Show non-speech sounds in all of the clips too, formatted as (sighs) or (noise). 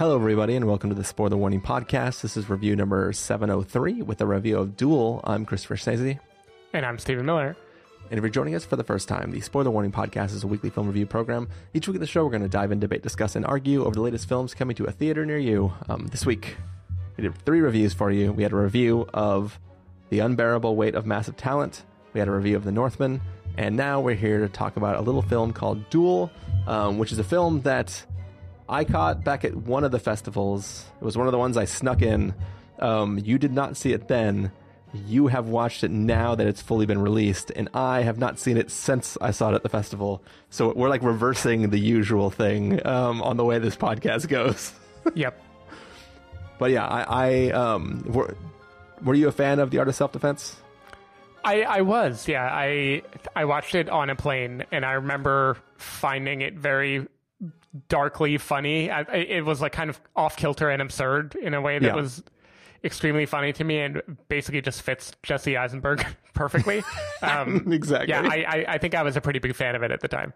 Hello, everybody, and welcome to the Spoiler Warning Podcast. This is review number 703 with a review of Dual. I'm Christopher Schnese. And I'm Stephen Miller. And if you're joining us for the first time, the Spoiler Warning Podcast is a weekly film review program. Each week of the show, we're going to dive in, debate, discuss, and argue over the latest films coming to a theater near you. Um, this week, we did three reviews for you. We had a review of The Unbearable Weight of Massive Talent, we had a review of The Northman, and now we're here to talk about a little film called Dual, um, which is a film that I caught back at one of the festivals. It was one of the ones I snuck in. Um, you did not see it then. You have watched it now that it's fully been released, and I have not seen it since I saw it at the festival. So we're like reversing the usual thing um, on the way this podcast goes. (laughs) yep. But yeah, I, I um, were, were you a fan of the art of self defense? I, I was, yeah. I I watched it on a plane, and I remember finding it very darkly funny. I, it was like kind of off kilter and absurd in a way that yeah. was extremely funny to me and basically just fits Jesse Eisenberg (laughs) perfectly. (laughs) Um, exactly. Yeah, I, I, I, think I was a pretty big fan of it at the time.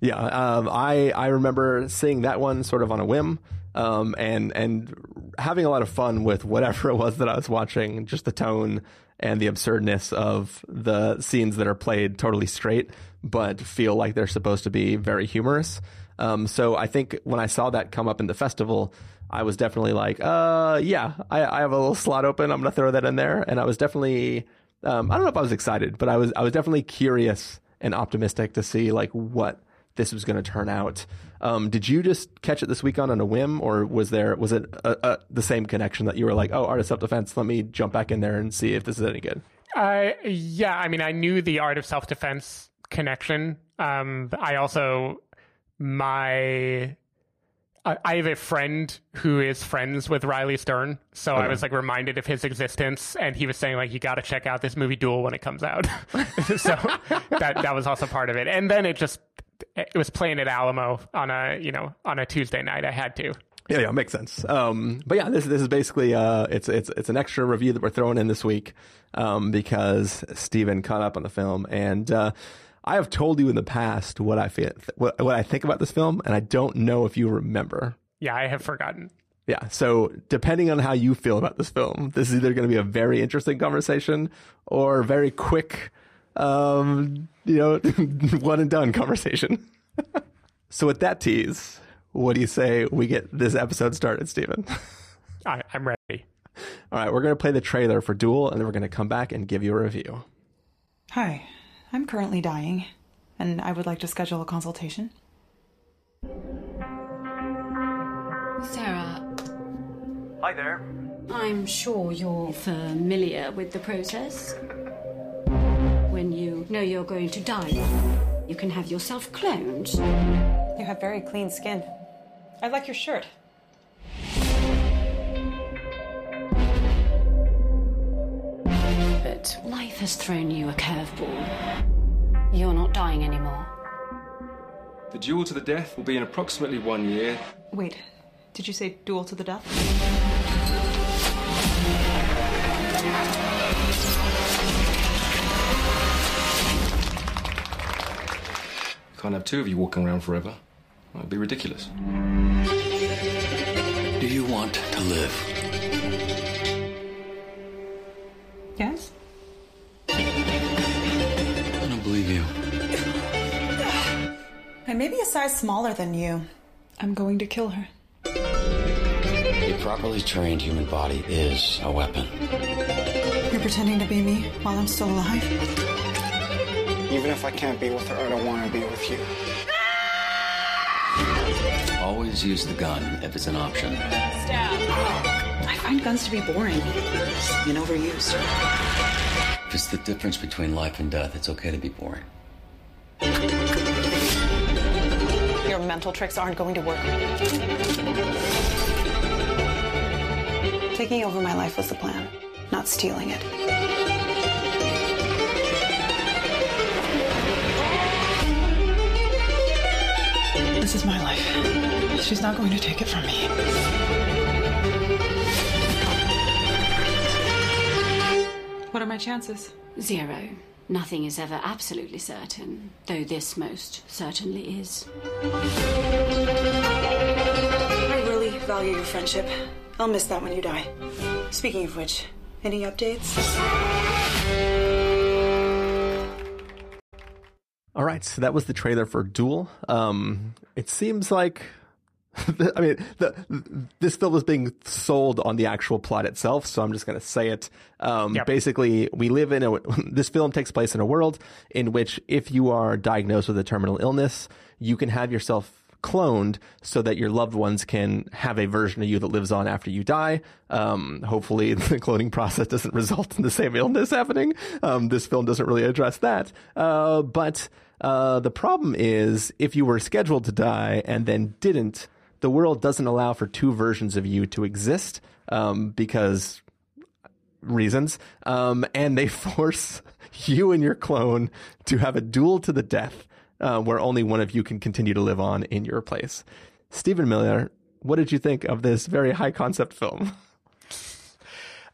Yeah, um, I I remember seeing that one sort of on a whim, um, and and having a lot of fun with whatever (laughs) it was that I was watching. Just the tone and the absurdness of the scenes that are played totally straight, but feel like they're supposed to be very humorous. Um, so I think when I saw that come up in the festival, I was definitely like, uh, yeah, I, I have a little slot open. I'm going to throw that in there. And I was definitely, um, I don't know if I was excited, but I was, I was definitely curious and optimistic to see like what this was going to turn out. Um, did you just catch it this week on on a whim, or was there was it a, a, the same connection that you were like, oh, art of self defense? Let me jump back in there and see if this is any good. Uh, yeah, I mean, I knew the art of self defense connection. Um, I also my I have a friend who is friends with Riley Stearns, so okay. I was like reminded of his existence, and he was saying like you got to check out this movie Dual when it comes out. (laughs) so that that was also part of it, and then it just it was playing at Alamo on a you know on a Tuesday night. I had to. Yeah, yeah, makes sense. Um, but yeah, this this is basically uh, it's it's it's an extra review that we're throwing in this week um, because Stephen caught up on the film and. Uh, I have told you in the past what I feel, what, what I think about this film, and I don't know if you remember. Yeah, I have forgotten. Yeah. So depending on how you feel about this film, this is either going to be a very interesting conversation or a very quick, um, you know, (laughs) one and done conversation. (laughs) so with that tease, what do you say we get this episode started, Stephen? (laughs) I, I'm ready. All right. We're going to play the trailer for Dual and then we're going to come back and give you a review. Hi. I'm currently dying, and I would like to schedule a consultation. Sarah. Hi there. I'm sure you're familiar with the process. When you know you're going to die, you can have yourself cloned. You have very clean skin. I like your shirt. But life has thrown you a curveball. You're not dying anymore. The duel to the death will be in approximately one year. Wait, did you say duel to the death? You Can't have two of you walking around forever. That'd be ridiculous. Do you want to live? May size smaller than you. I'm going to kill her. A properly trained human body is a weapon. You're pretending to be me while I'm still alive? Even if I can't be with her, I don't want to be with you. Always use the gun if it's an option. Stab. I find guns to be boring and overused. If it's the difference between life and death, it's okay to be boring. Your mental tricks aren't going to work. Taking over my life was the plan, not stealing it. This is my life. She's not going to take it from me. What are my chances? Zero. Nothing is ever absolutely certain, though this most certainly is. I really value your friendship. I'll miss that when you die. Speaking of which, any updates? All right, so that was the trailer for Dual. Um, it seems like, (laughs) I mean, the, this film is being sold on the actual plot itself, so I'm just going to say it. Um, Yep. Basically, we live in a. (laughs) This film takes place in a world in which, if you are diagnosed with a terminal illness, you can have yourself cloned so that your loved ones can have a version of you that lives on after you die. Um, hopefully, (laughs) the cloning process doesn't result in the same illness happening. Um, this film doesn't really address that. Uh, but uh, the problem is if you were scheduled to die and then didn't, the world doesn't allow for two versions of you to exist um, because reasons. Um, and they (laughs) force you and your clone to have a duel to the death uh, where only one of you can continue to live on in your place. Stephen Miller, what did you think of this very high concept film? (laughs)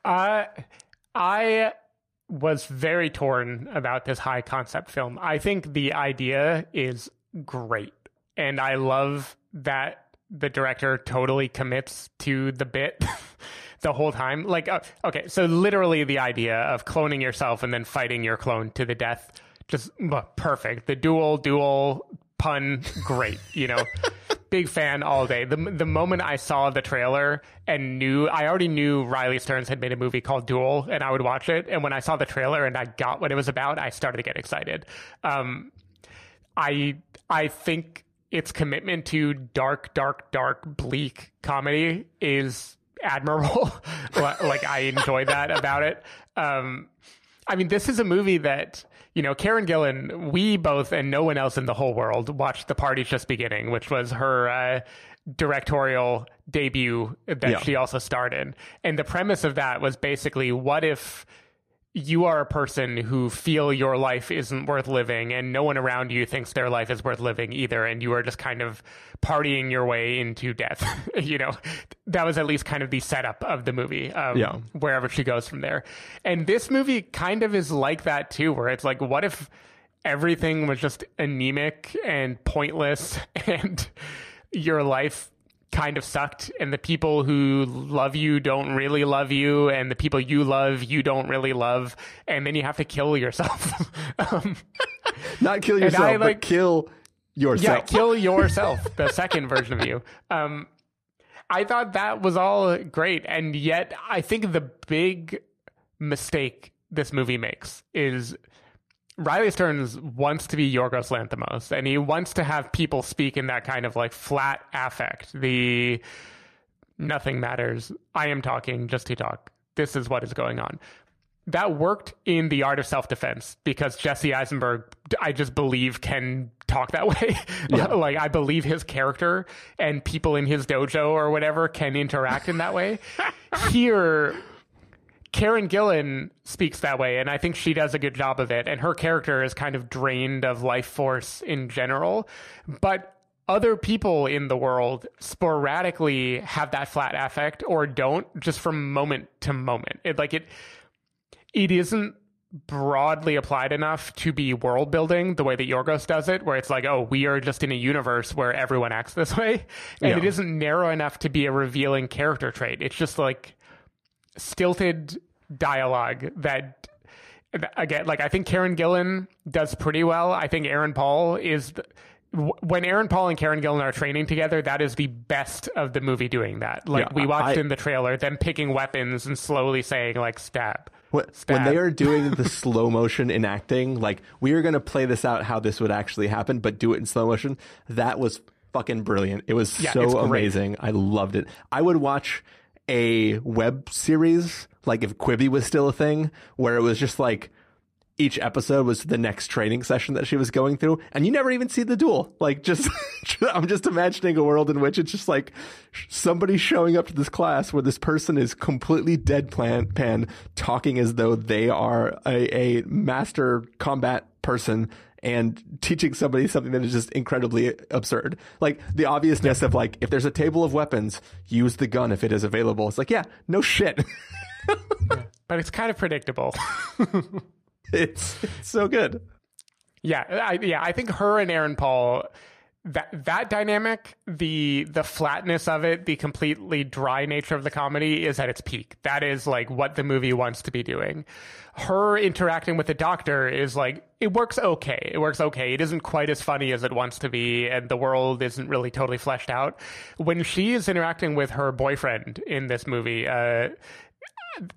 Uh, I was very torn about this high concept film. I think the idea is great. And I love that the director totally commits to the bit (laughs) the whole time. Like, uh, okay, so literally the idea of cloning yourself and then fighting your clone to the death, just uh, perfect. The dual, dual pun, great, you know. (laughs) Big fan all day. The the moment I saw the trailer and knew I already knew Riley Stearns had made a movie called Dual, and I would watch it. And when I saw the trailer and I got what it was about, I started to get excited. Um, I I think its commitment to dark, dark, dark, bleak comedy is admirable. (laughs) like I enjoy that about it. Um, I mean, this is a movie that you know, Karen Gillan. We both and no one else in the whole world watched The Party's Just Beginning, which was her. Uh, directorial debut that Yeah. she also starred in. And the premise of that was basically what if you are a person who feel your life isn't worth living and no one around you thinks their life is worth living either and you are just kind of partying your way into death (laughs) you know that was at least kind of the setup of the movie um, Yeah. wherever she goes from there and this movie kind of is like that too where it's like what if everything was just anemic and pointless (laughs) and your life kind of sucked. And the people who love you don't really love you. And the people you love you don't really love. And then you have to kill yourself. (laughs) Um, Not kill I, yourself, but kill yourself. yeah kill (laughs) yourself the second version of you. Um, i thought that was all great. And yet i think the big mistake this movie makes is Riley Stearns wants to be Yorgos Lanthimos, and he wants to have people speak in that kind of like flat affect. The nothing matters. I am talking just to talk. This is what is going on. That worked in the art of self defense because Jesse Eisenberg, I just believe, can talk that (laughs) way. (laughs) like, I believe his character and people in his dojo or whatever can interact in that way. (laughs) Here, Karen Gillan speaks that way, and I think she does a good job of it. And her character is kind of drained of life force in general. But other people in the world sporadically have that flat affect or don't just from moment to moment. It like it it isn't broadly applied enough to be world building the way that Yorgos does it, where it's like, oh, we are just in a universe where everyone acts this (laughs) way. And Yeah. it isn't narrow enough to be a revealing character trait. It's just like stilted dialogue that again like i think karen gillan does pretty well i think aaron paul is the, when aaron paul and karen gillan are training together that is the best of the movie doing that like Yeah, we watched I- in the trailer them picking weapons and slowly saying like stab When, when they are doing the (laughs) slow motion enacting, like we are going to play this out how this would actually happen, but do it in slow motion. That was fucking brilliant. It was Yeah, so amazing. I loved it. I would watch a web series, like if Quibi was still a thing, where it was just like each episode was the next training session that she was going through, and you never even see the duel. Like, just (laughs) I'm just imagining a world in which it's just like somebody showing up to this class where this person is completely dead deadpan talking as though they are a, a master combat person and teaching somebody something that is just incredibly absurd. Like the obviousness of like, if there's a table of weapons, use the gun if it is available. It's like, yeah, no shit. (laughs) but it's kind of predictable (laughs) it's, it's so good. Yeah, I, yeah, I think her and Aaron Paul that that dynamic, the the flatness of it, the completely dry nature of the comedy is at its peak. That is like what the movie wants to be doing. Her interacting with the doctor is like it works okay. It works okay. It isn't quite as funny as it wants to be, and the world isn't really totally fleshed out. When she is interacting with her boyfriend in this movie, uh,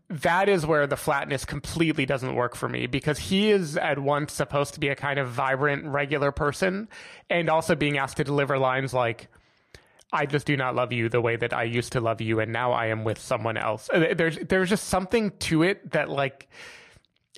that is where the flatness completely doesn't work for me because he is at once supposed to be a kind of vibrant, regular person and also being asked to deliver lines like, I just do not love you the way that I used to love you, and now I am with someone else. Uh, there's there's just something to it that like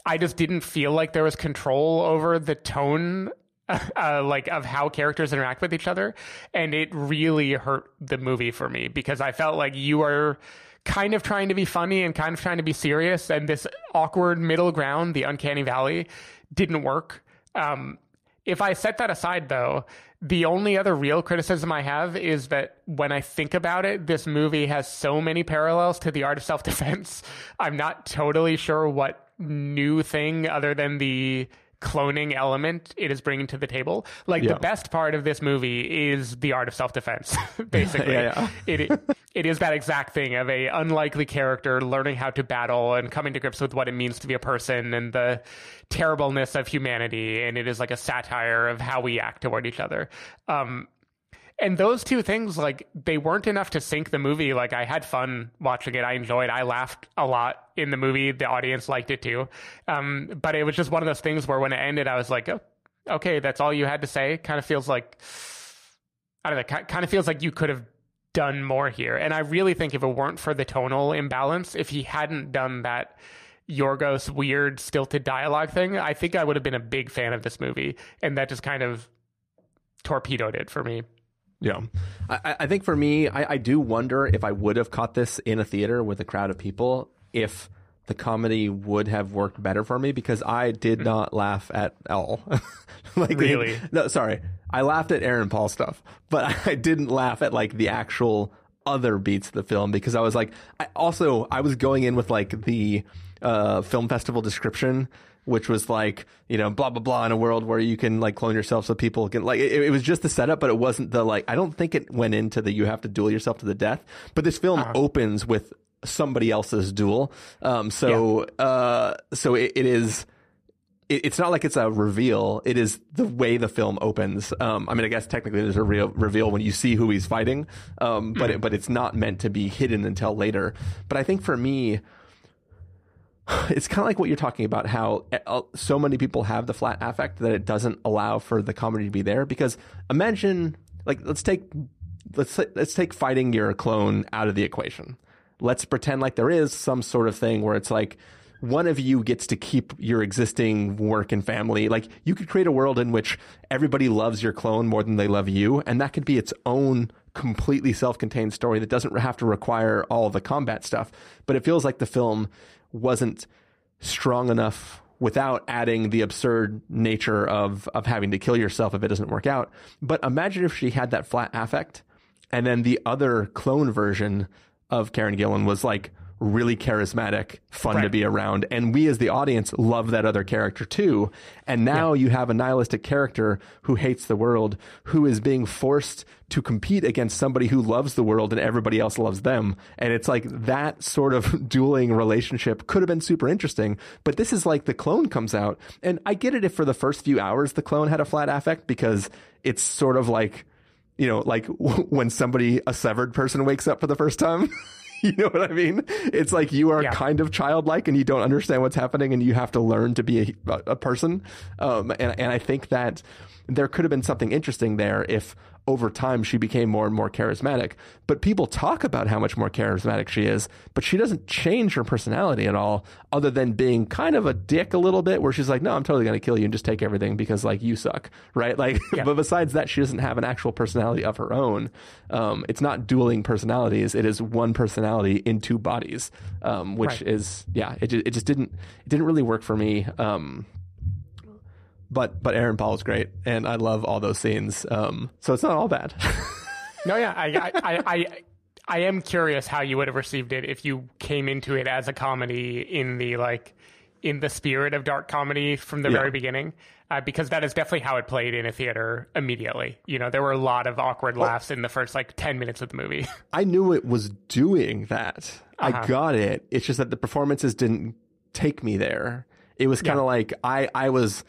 I just didn't feel like there was control over the tone (laughs) uh, like of how characters interact with each other, and it really hurt the movie for me because I felt like you are kind of trying to be funny and kind of trying to be serious, and this awkward middle ground, the uncanny valley, didn't work. Um, if I set that aside, though, the only other real criticism I have is that when I think about it, this movie has so many parallels to the art of self defense. (laughs) I'm not totally sure what new thing other than the cloning element it is bringing to the table. Like Yeah. the best part of this movie is the art of self defense. (laughs) (laughs) Basically, Yeah, it it is that exact thing of a unlikely character learning how to battle and coming to grips with what it means to be a person and the terribleness of humanity. And it is like a satire of how we act toward each other. Um, and those two things, like, they weren't enough to sink the movie. Like, I had fun watching it. I enjoyed. I laughed a lot in the movie. The audience liked it too. Um, but it was just one of those things where when it ended, I was like, oh, okay, that's all you had to say. Kind of feels like, I don't know, kind of feels like you could have done more here. And I really think if it weren't for the tonal imbalance, if he hadn't done that Yorgos weird stilted dialogue thing, I think I would have been a big fan of this movie. And that just kind of torpedoed it for me. Yeah. I, I think for me, I, I do wonder if I would have caught this in a theater with a crowd of people, if the comedy would have worked better for me because I did not laugh at all. (laughs) like Really? no, sorry. I laughed at Aaron Paul stuff, but (laughs) I didn't laugh at like the actual other beats of the film because I was like, I also I was going in with like the uh, film festival description, which was like you know blah blah blah in a world where you can like clone yourself so people can like it, it was just the setup, but it wasn't the like I don't think it went into the you have to duel yourself to the death. But this film opens with somebody else's duel, um, so uh, so it, it is it, it's not like it's a reveal. It is the way the film opens. Um, I mean, I guess technically there's a real reveal when you see who he's fighting, um, but it, but it's not meant to be hidden until later. But I think for me, (sighs) it's kind of like what you're talking about. How uh, so many people have the flat affect that it doesn't allow for the comedy to be there. Because imagine, like, let's take let's let's take fighting your clone out of the equation. Let's pretend like there is some sort of thing where it's like one of you gets to keep your existing work and family. Like you could create a world in which everybody loves your clone more than they love you, and that could be its own completely self-contained story that doesn't have to require all the combat stuff. But it feels like the film wasn't strong enough without adding the absurd nature of of having to kill yourself if it doesn't work out. But imagine if she had that flat affect and then the other clone version of Karen Gillan was like really charismatic, fun to be around. And we as the audience love that other character too. And now you have a nihilistic character who hates the world, who is being forced to compete against somebody who loves the world and everybody else loves them. And it's like that sort of (laughs) dueling relationship could have been super interesting. But this is like the clone comes out. And I get it if for the first few hours the clone had a flat affect because it's sort of like, you know, like (laughs) when somebody, a severed person wakes up for the first time. (laughs) (laughs) you know what I mean? It's like you are Yeah. kind of childlike and you don't understand what's happening and you have to learn to be a, a person. Um, and, and I think that there could have been something interesting there if over time she became more and more charismatic. But people talk about how much more charismatic she is, but she doesn't change her personality at all, other than being kind of a dick a little bit, where she's like, no, I'm totally going to kill you and just take everything because like you suck, right? Like, (laughs) but besides that, she doesn't have an actual personality of her own. Um, it's not dueling personalities; it is one personality in two bodies, um, which Right. is yeah, it it just didn't it didn't really work for me. Um, but but Aaron Paul is great, and I love all those scenes. Um, so it's not all bad. (laughs) No, yeah, I, I, I, I, am curious how you would have received it if you came into it as a comedy in the like, in the spirit of dark comedy from the Yeah. very beginning. uh, because that is definitely how it played in a theater immediately. You know, there were a lot of awkward laughs in the first like 10 minutes of the movie. (laughs) I knew it was doing that. I got it. It's just that the performances didn't take me there. It was kind of Yeah. like I I was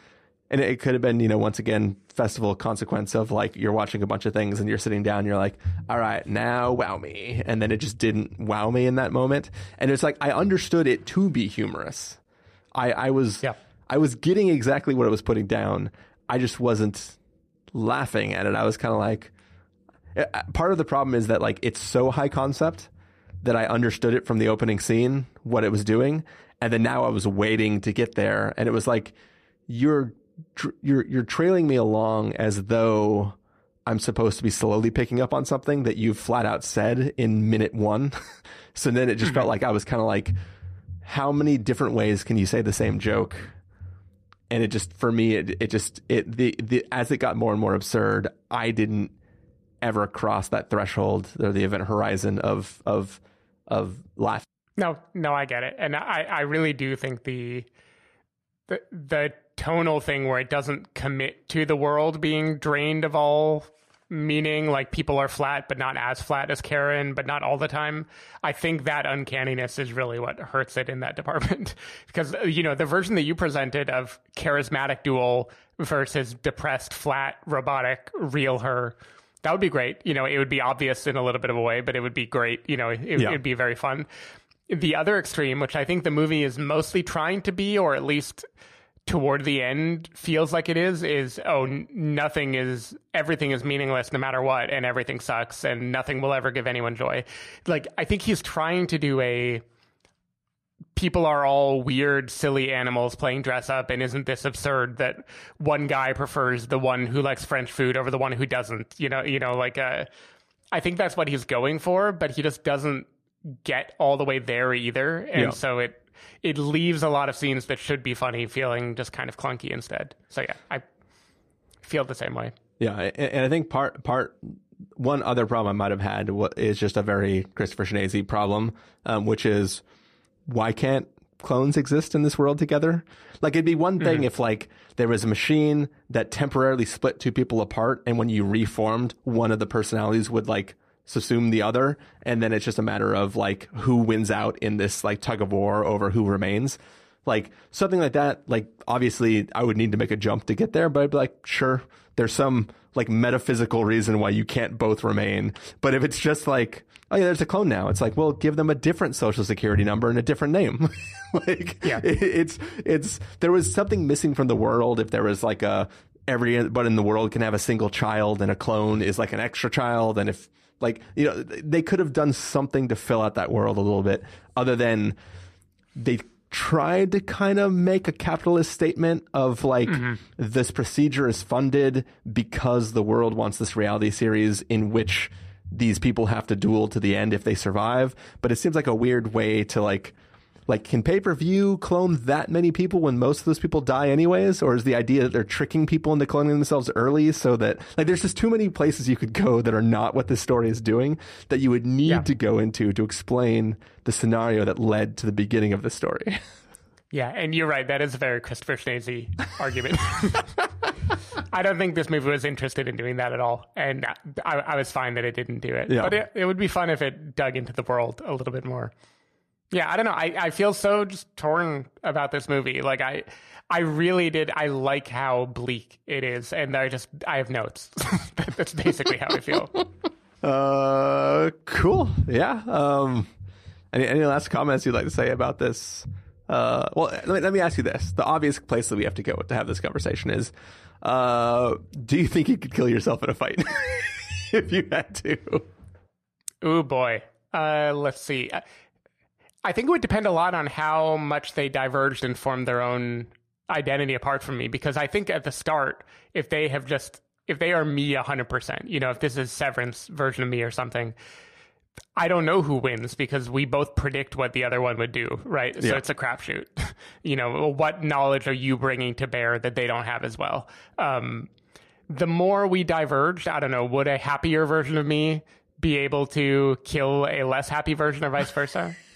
and it could have been, you know, once again, festival consequence of like you're watching a bunch of things and you're sitting down, you're like, all right, now wow me. And then it just didn't wow me in that moment. And it's like I understood it to be humorous. I, I was Yeah. I was getting exactly what I was putting down. I just wasn't laughing at it. I was kind of like uh, part of the problem is that like it's so high concept that I understood it from the opening scene what it was doing, and then now I was waiting to get there, and it was like you're you're you're trailing me along as though I'm supposed to be slowly picking up on something that you've flat out said in minute one. (laughs) so then it just felt mm-hmm. like I was kind of like, how many different ways can you say the same joke? And it just for me it it just it the the as it got more and more absurd, I didn't ever cross that threshold or the event horizon of of of laugh. No, no, I get it, and I, I really do think the, the the tonal thing where it doesn't commit to the world being drained of all meaning, like people are flat, but not as flat as Karen, but not all the time. I think that uncanniness is really what hurts it in that (laughs) department, because uh, you know the version that you presented of charismatic duel versus depressed, flat, robotic, real her. That would be great. You know, it would be obvious in a little bit of a way, but it would be great. You know, it, Yeah. it'd be very fun the other extreme, which I think the movie is mostly trying to be, or at least toward the end feels like it is, is oh, nothing is, everything is meaningless no matter what, and everything sucks, and nothing will ever give anyone joy. Like, I think he's trying to do a people are all weird, silly animals playing dress up, and isn't this absurd that one guy prefers the one who likes French food over the one who doesn't? You know, you know, like uh, I think that's what he's going for, but he just doesn't get all the way there either, and Yeah. so it it leaves a lot of scenes that should be funny feeling just kind of clunky instead. So yeah, I feel the same way. Yeah, and, I think part part one other problem I might have had is just a very Christopher Schnese problem, um, which is why can't clones exist in this world together? Like it'd be one thing if like there was a machine that temporarily split two people apart, and when you reformed, one of the personalities would like subsume the other, and then it's just a matter of like who wins out in this like tug of war over who remains. Like something like that, like obviously I would need to make a jump to get there, but I'd be like, sure, there's some like metaphysical reason why you can't both remain. But if it's just like, oh yeah, there's a clone now, it's like, well, give them a different social security number and a different name. (laughs) like, Yeah. it- (laughs) it's it's there was something missing from the world. If there was like a everybody in the world can have a single child and a clone is like an extra child, and if like you know they could have done something to fill out that world a little bit other than they tried to kind of make a capitalist statement of like mm-hmm. this procedure is funded because the world wants this reality series in which these people have to duel to the end if they survive. But it seems like a weird way to like like can pay-per-view clone that many people when most of those people die anyways or is the idea that they're tricking people into cloning themselves early so that like there's just too many places you could go that are not what this story is doing that you would need Yeah. to go into to explain the scenario that led to the beginning of the story (laughs) Yeah, and you're right. That is a very Christopher Schnese argument. (laughs) I don't think this movie was interested in doing that at all, and I, I was fine that it didn't do it. Yeah. But it, it would be fun if it dug into the world a little bit more. Yeah, I don't know. I, I feel so just torn about this movie. Like I, I really did. I like how bleak it is, and I just I have notes. (laughs) That's basically how I feel. (laughs) uh cool yeah um any, any last comments you'd like to say about this uh well let me, let me ask you this the obvious place that we have to go to have this conversation is uh do you think you could kill yourself in a fight (laughs) if you had to Oh boy. Uh, let's see. I- think it would depend a lot on how much they diverged and formed their own identity apart from me. Because I think at the start, if they have just if they are me hundred percent, you know, if this is Severance version of me or something, I don't know who wins because we both predict what the other one would do, right? So it's a crapshoot. (laughs) you know, what knowledge are you bringing to bear that they don't have as well? Um, the more we diverged, I don't know, would a happier version of me be able to kill a less happy version or vice versa? (laughs)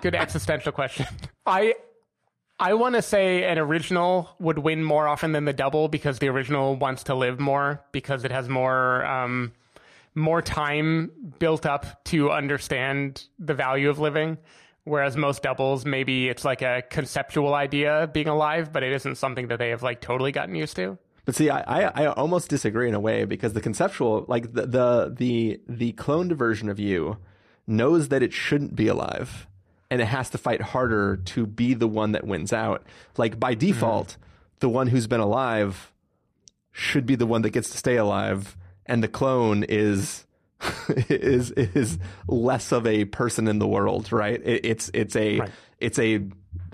Good existential question. I I want to say an original would win more often than the double because the original wants to live more because it has more um, more time built up to understand the value of living. Whereas most doubles, maybe it's like a conceptual idea being alive, but it isn't something that they have like totally gotten used to. But see, I, I, I almost disagree in a way because the conceptual, like the, the the the cloned version of you, knows that it shouldn't be alive, and it has to fight harder to be the one that wins out. Like by default, mm-hmm. the one who's been alive should be the one that gets to stay alive, and the clone is (laughs) is is less of a person in the world, right? It, it's it's a right. it's a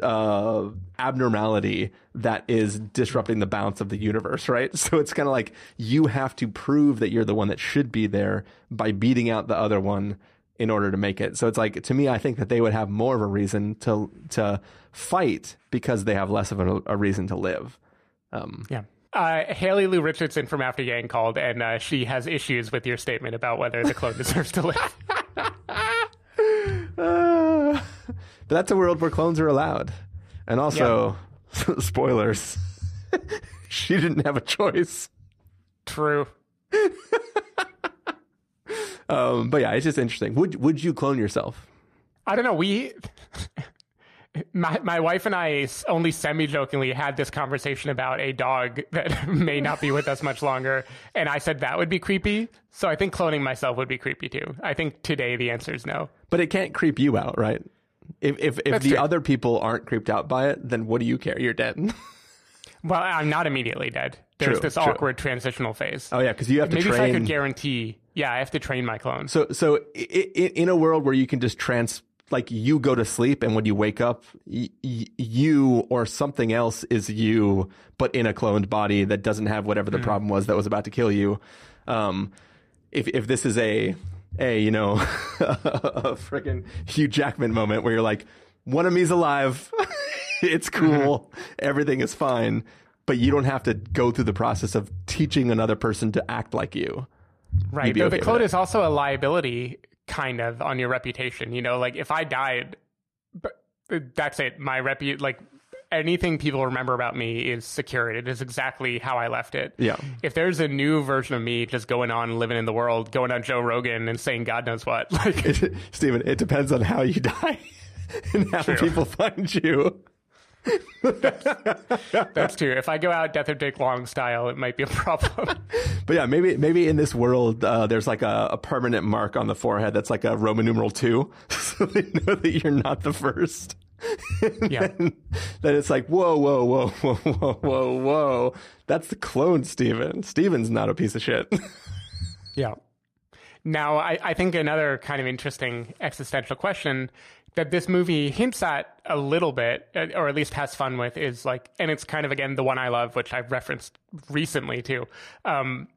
uh, abnormality that is disrupting the balance of the universe, right? (laughs) So it's kind of like you have to prove that you're the one that should be there by beating out the other one in order to make it. So it's like to me, I think that they would have more of a reason to to fight because they have less of a, a reason to live. Um, yeah. Uh, Haley Lu Richardson from After Yang called, and uh, she has issues with your statement about whether the clone (laughs) deserves to live. uh, (laughs) but that's a world where clones are allowed, and also (laughs) spoilers. she didn't have a choice. True. Um, but yeah, it's just interesting. Would would you clone yourself? I don't know. We (laughs) my my wife and I only semi jokingly had this conversation about a dog (laughs) that may not be with us much longer, and I said that would be creepy. So I think cloning myself would be creepy too. I think today the answer is no. But it can't creep you out, right? If if if the true. other people aren't creeped out by it, then what do you care? You're dead. (laughs) well, I'm not immediately dead. There's true, this true. awkward transitional phase. Oh yeah, because you have to maybe train. if I could guarantee. Yeah, I have to train my clone. So so in a world where you can just trans like you go to sleep and when you wake up, y- you or something else is you, but in a cloned body that doesn't have whatever the mm. problem was that was about to kill you. Um, if if this is a a you know (laughs) a freaking Hugh Jackman moment where you're like, one of me's alive, (laughs) it's cool, (laughs) everything is fine, but you don't have to go through the process of teaching another person to act like you. Right. Okay the clone is also a liability kind of on your reputation. You know, like if I died, but uh, that's it. My repu like anything people remember about me is secured. It is exactly how I left it. Yeah. If there's a new version of me just going on living in the world, going on Joe Rogan and saying God knows what, (laughs) like (laughs) Stephen, it depends on how you (laughs) die and how True. people find you (laughs) that's, true. If I go out Death of Jake Long style, it might be a problem. (laughs) but yeah, maybe maybe in this world, uh, there's like a, a, permanent mark on the forehead that's like a Roman numeral two, (laughs) so they know that you're not the first. yeah. Then, then, it's like, whoa, whoa, whoa, whoa, whoa, whoa, whoa. That's the clone Stephen. Stephen's not a piece of shit. yeah. Now, I, I think another kind of interesting existential question that this movie hints at a little bit, uh, or at least has fun with, is like, and it's kind of again the one I love, which I've referenced recently too. Um,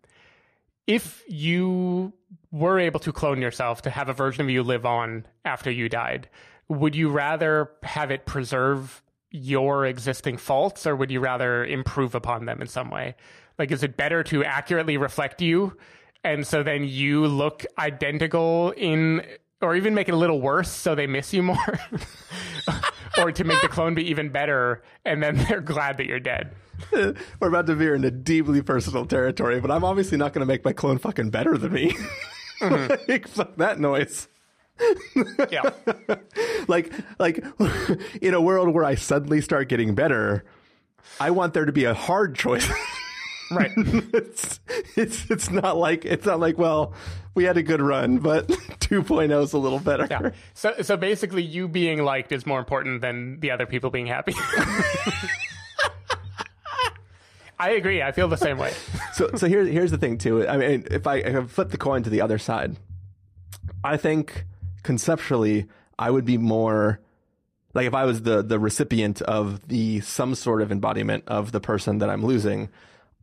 if you were able to clone yourself to have a version of you live on after you died, would you rather have it preserve your existing faults, or would you rather improve upon them in some way? Like, is it better to accurately reflect you? And so then you look identical in or even make it a little worse so they miss you more. (laughs) Or to make the clone be even better and then (laughs) they're glad that you're dead. (laughs) We're about to veer into deeply personal territory but i'm obviously not going to make my clone fucking better than me. Mm-hmm. like, fuck that noise. Yeah. Like like in a world where i suddenly start getting better i want there to be a hard choice. Right (laughs) it's it's not like it's not like well we had a good run but (laughs) 2.0 is a little better yeah. so so basically you being liked is more important than the other people being happy (laughs) I agree. I feel the same way. so, so here's here's the thing too. I mean, if I, if I flip the coin to the other side, I think conceptually I would be more like if I was the the recipient of the some sort of embodiment of the person that I'm losing.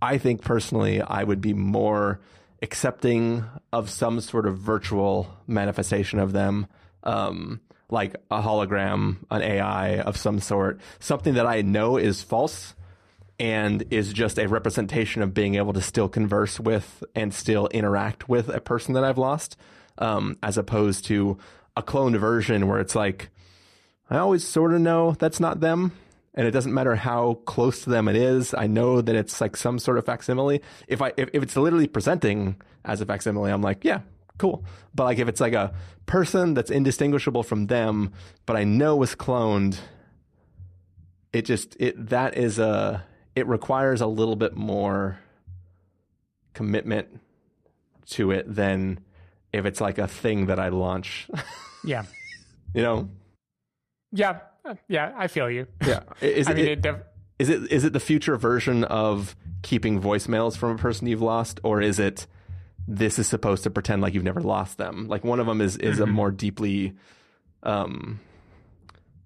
I think personally, I would be more accepting of some sort of virtual manifestation of them, um, like a hologram, an AI of some sort, something that I know is false and is just a representation of being able to still converse with and still interact with a person that I've lost, um, as opposed to a cloned version where it's like, I always sort of know that's not them and it doesn't matter how close to them it is. I know that it's like some sort of facsimile. If I if, if it's literally presenting as a facsimile, I'm like, yeah, cool. But like if it's like a person that's indistinguishable from them, but I know was cloned, it just it that is a it requires a little bit more commitment to it than if it's like a thing that I launch. (laughs) Yeah. you know? Yeah. Yeah. I feel you. Yeah. Is I it, mean, it- def- is it is it the future version of keeping voicemails from a person you've lost, or is it this is supposed to pretend like you've never lost them? Like one of them is is a more deeply, um,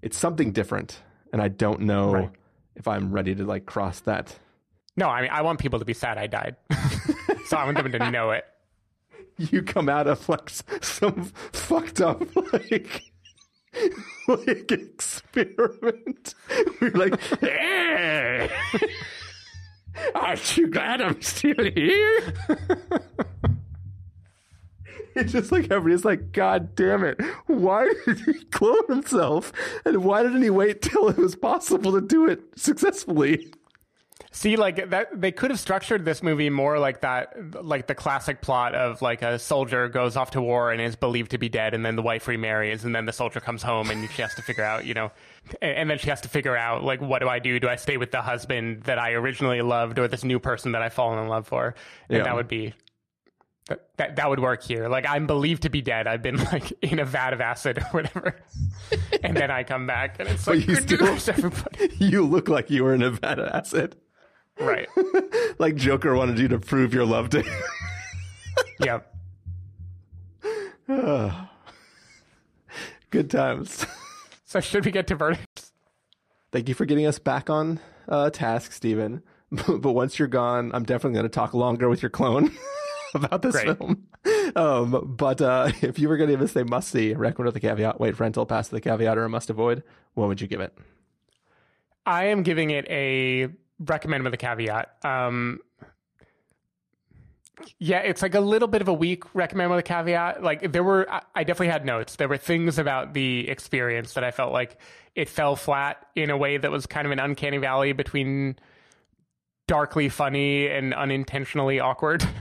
it's something different, and I don't know Right. if I'm ready to like cross that. no, I mean, I want people to be sad I died. (laughs) so I want them to know it. (laughs) You come out of like some fucked up (laughs) like. (laughs) like experiment. (laughs) We're like, hey, aren't you glad I'm still here? (laughs) It's just like everybody's like, God damn it! Why did he clone himself? And why didn't he wait till it was possible to do it successfully? See, like that, they could have structured this movie more like that, like the classic plot of like a soldier goes off to war and is believed to be dead, and then the wife remarries, and then the soldier comes home and she has to figure out, you know, and, and then she has to figure out like, what do I do? Do I stay with the husband that I originally loved, or this new person that I've fallen in love for? And Yeah. that would be. That, that that would work here. Like I'm believed to be dead. I've been (laughs) like in a vat of acid or whatever, and then I come back and it's But like you still- everybody. (laughs) You look like you were in a vat of acid. Right. (laughs) Like Joker wanted you to prove your love to him. (laughs) Yep. (sighs) Good times. (laughs) So should we get to verdicts? Thank you for getting us back on uh, task, Stephen. but once you're gone, I'm definitely going to talk longer with your clone about this Great. film. Um, but uh, if you were going to give us a must see, recommend with a caveat, wait for rental, pass the caveat, or a must avoid, what would you give it? I am giving it a recommend with a caveat. Um, yeah, it's like a little bit of a weak recommend with a caveat. Like there were, I- definitely had notes. There were things about the experience that I felt like it fell flat in a way that was kind of an uncanny valley between darkly funny and unintentionally awkward. (laughs)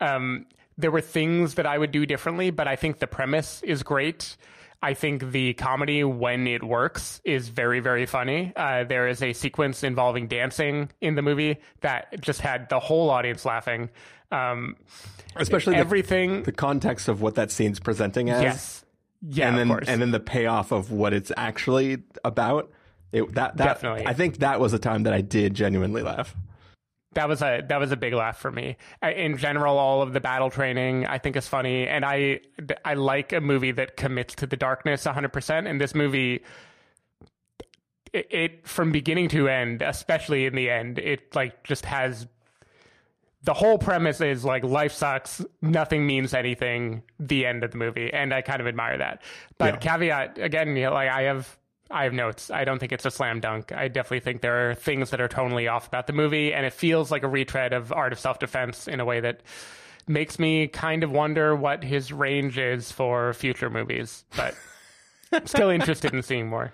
Um, there were things that I would do differently, but I think the premise is great. I think the comedy, when it works, is very, very funny. Uh, there is a sequence involving dancing in the movie that just had the whole audience laughing. Um, Especially the, everything. the context of what that scene's presenting as. yes. Yeah, and then of course. and then the payoff of what it's actually about. It, that that Definitely. I think that was a time that I did genuinely laugh. That was a that was a big laugh for me. I- In general, all of the battle training I think is funny, and I I like a movie that commits to the darkness 100. percent And this movie, it, it from beginning to end, especially in the end, it like just has the whole premise is like life sucks, nothing means anything. The end of the movie, and I kind of admire that. But caveat again, you know, like I have I have notes. I don't think it's a slam dunk. I definitely think there are things that are tonally off about the movie, and it feels like a retread of Art of Self Defense in a way that makes me kind of wonder what his range is for future movies. But I'm still (laughs) interested in seeing more.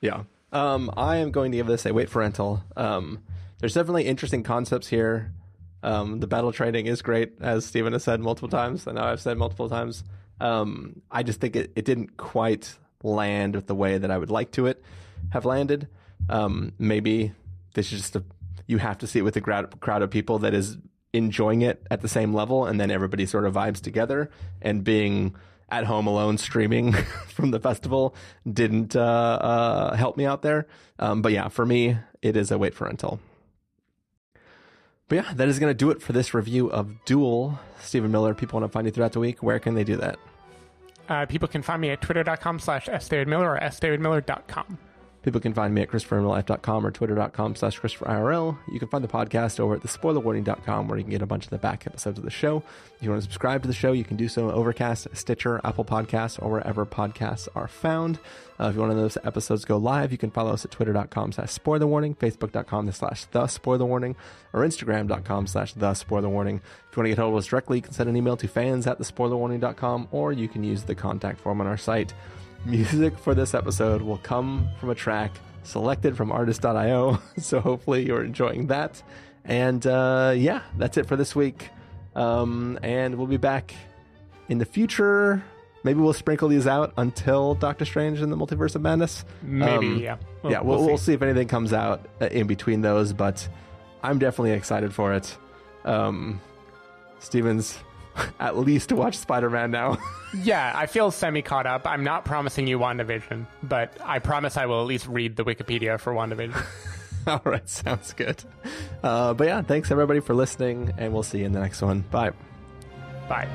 Yeah. Um, I am going to give this a wait for rental. Um, there's definitely interesting concepts here. Um, the battle training is great, as Stephen has said multiple times. and I've said multiple times. Um, I just think it, it didn't quite land with the way that I would like to it have landed. Um, maybe this is just a you have to see it with a crowd, crowd of people that is enjoying it at the same level, and then everybody sort of vibes together. And being at home alone streaming (laughs) from the festival didn't uh, uh, help me out there. Um, but yeah, for me, it is a wait for rental. But yeah, that is going to do it for this review of Dual. Stephen Miller, people want to find you throughout the week. Where can they do that? Uh, people can find me at twitter.com slash sdavidmiller or sdavidmiller.com. People can find me at ChristopherInRealLife.com or Twitter.com slash ChristopherIRL. You can find the podcast over at thespoilerwarning.com where you can get a bunch of the back episodes of the show. If you want to subscribe to the show, you can do so on Overcast, Stitcher, Apple Podcasts, or wherever podcasts are found. Uh, if you want to know those episodes go live, you can follow us at Twitter.com slash SpoilerWarning, Facebook.com slash The Spoiler Warning, or Instagram.com slash The Spoiler Warning. If you want to get hold of us directly, you can send an email to fans at thespoilerwarning.com, or you can use the contact form on our site. Music for this episode will come from a track selected from artlist.io. (laughs) So hopefully you're enjoying that. And uh, yeah, that's it for this week. Um, and we'll be back in the future. Maybe we'll sprinkle these out until Doctor Strange and the Multiverse of Madness. Maybe, Um, yeah. yeah, we'll, we'll, see. if anything comes out uh, in between those, but I'm definitely excited for it. Um, Stephen's (laughs) at least watch Spider Man now. (laughs) Yeah, I feel semi caught up. I'm not promising you WandaVision, but I promise I will at least read the Wikipedia for WandaVision. (laughs) All right, sounds good. Uh, but yeah, thanks everybody for listening, and we'll see you in the next one. Bye. Bye.